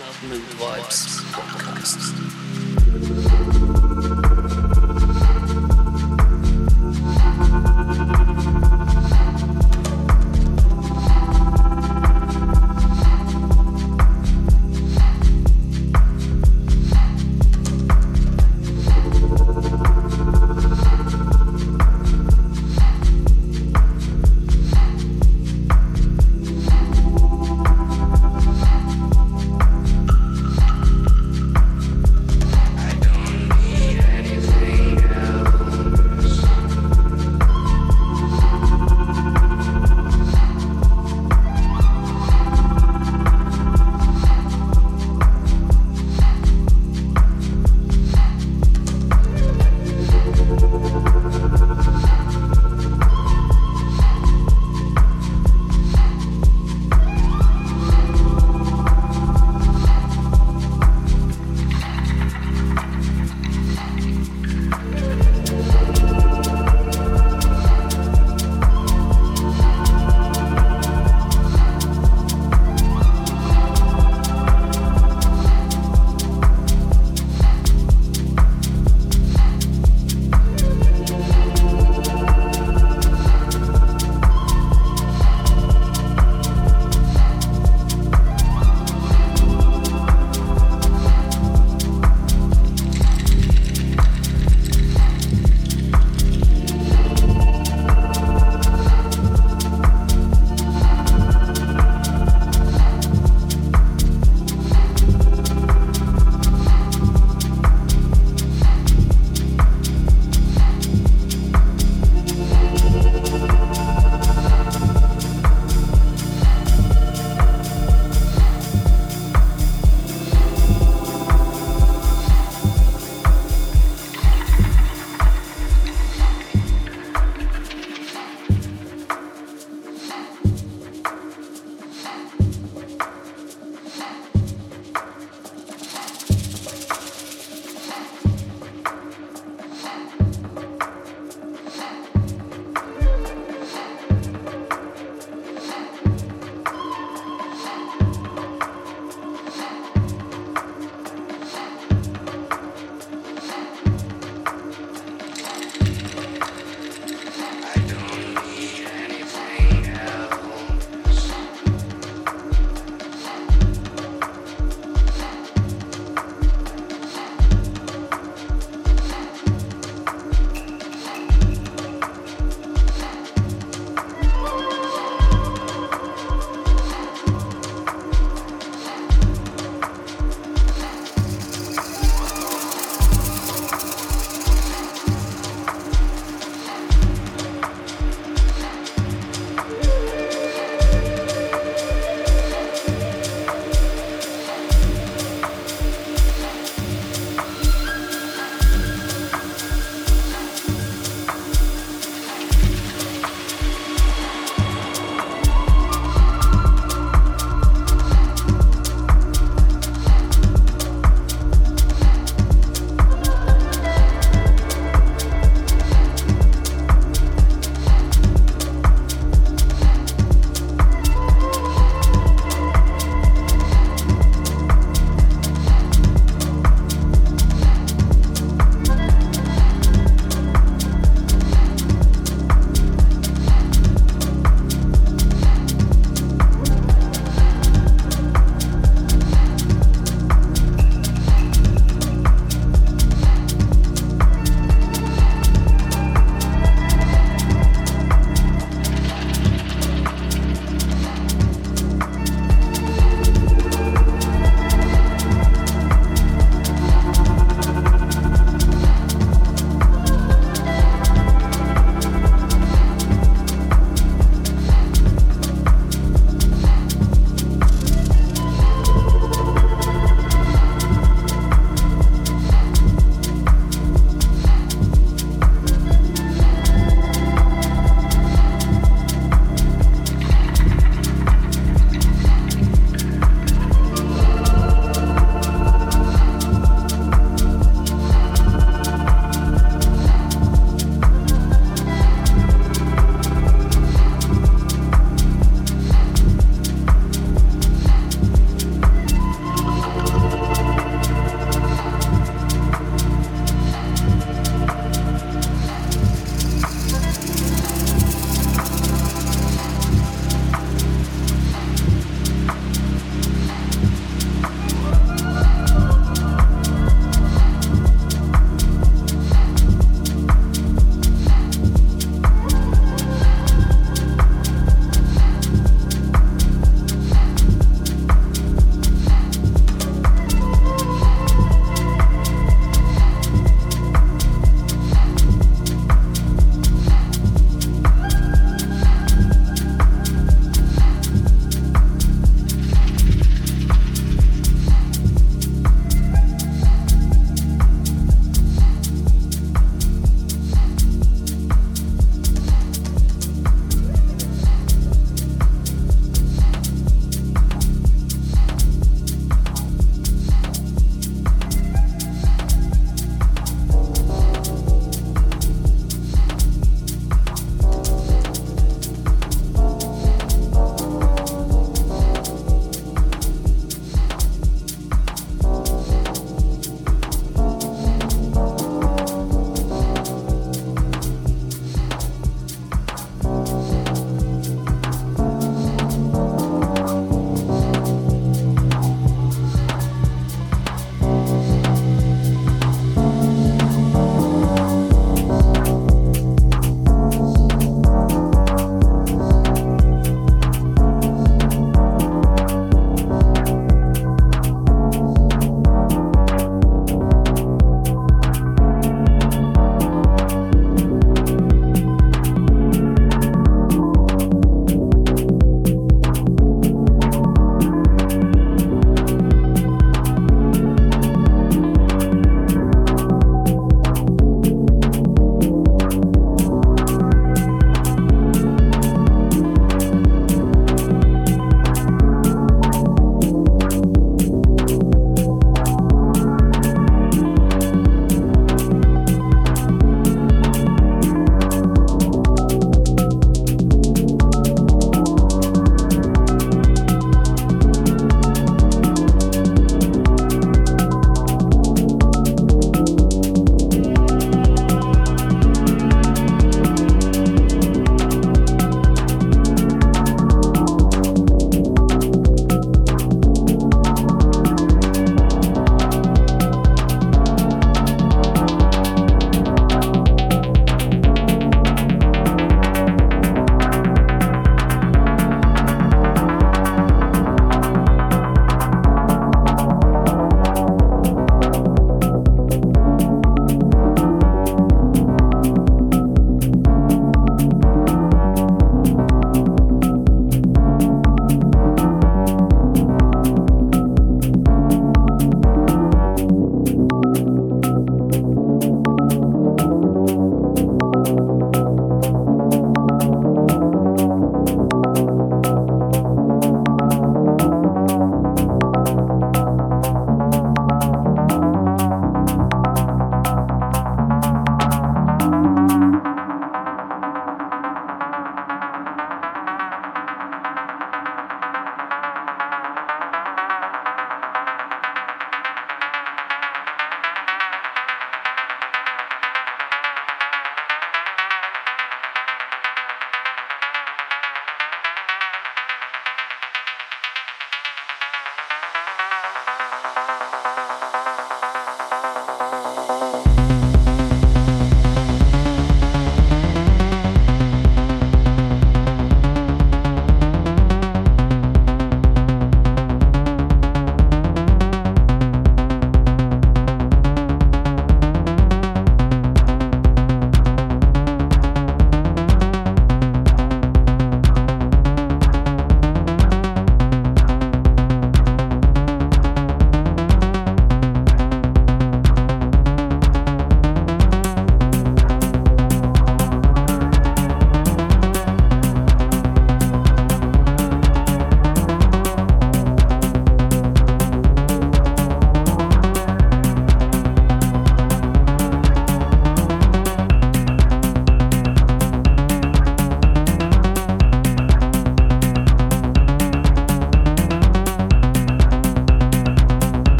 Love Mood Vibes podcast.